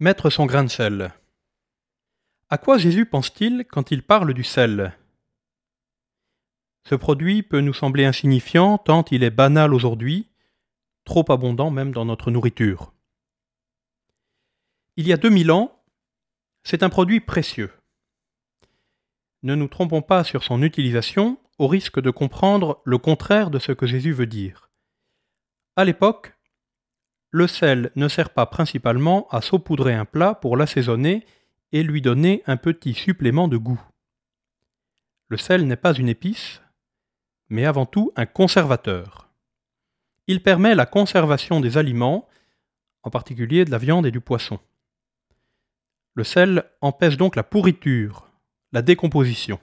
Mettre son grain de sel. À quoi Jésus pense-t-il quand il parle du sel? Ce produit peut nous sembler insignifiant tant il est banal aujourd'hui, trop abondant même dans notre nourriture. Il y a 2000 ans, c'est un produit précieux. Ne nous trompons pas sur son utilisation au risque de comprendre le contraire de ce que Jésus veut dire. À l'époque, le sel ne sert pas principalement à saupoudrer un plat pour l'assaisonner et lui donner un petit supplément de goût. Le sel n'est pas une épice, mais avant tout un conservateur. Il permet la conservation des aliments, en particulier de la viande et du poisson. Le sel empêche donc la pourriture, la décomposition.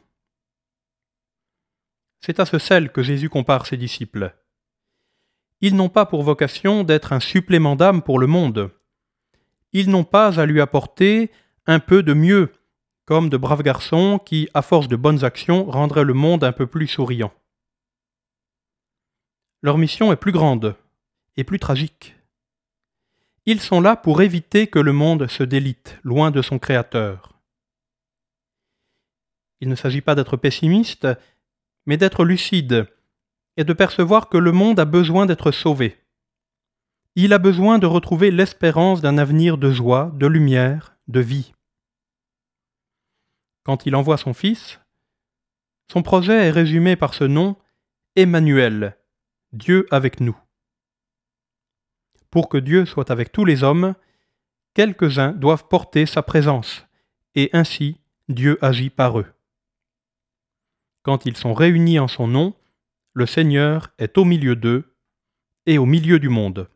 C'est à ce sel que Jésus compare ses disciples. Ils n'ont pas pour vocation d'être un supplément d'âme pour le monde. Ils n'ont pas à lui apporter un peu de mieux, comme de braves garçons qui, à force de bonnes actions, rendraient le monde un peu plus souriant. Leur mission est plus grande et plus tragique. Ils sont là pour éviter que le monde se délite loin de son Créateur. Il ne s'agit pas d'être pessimiste, mais d'être lucide et de percevoir que le monde a besoin d'être sauvé. Il a besoin de retrouver l'espérance d'un avenir de joie, de lumière, de vie. Quand il envoie son Fils, son projet est résumé par ce nom Emmanuel, Dieu avec nous. Pour que Dieu soit avec tous les hommes, quelques-uns doivent porter sa présence, et ainsi Dieu agit par eux. Quand ils sont réunis en son nom, le Seigneur est au milieu d'eux et au milieu du monde.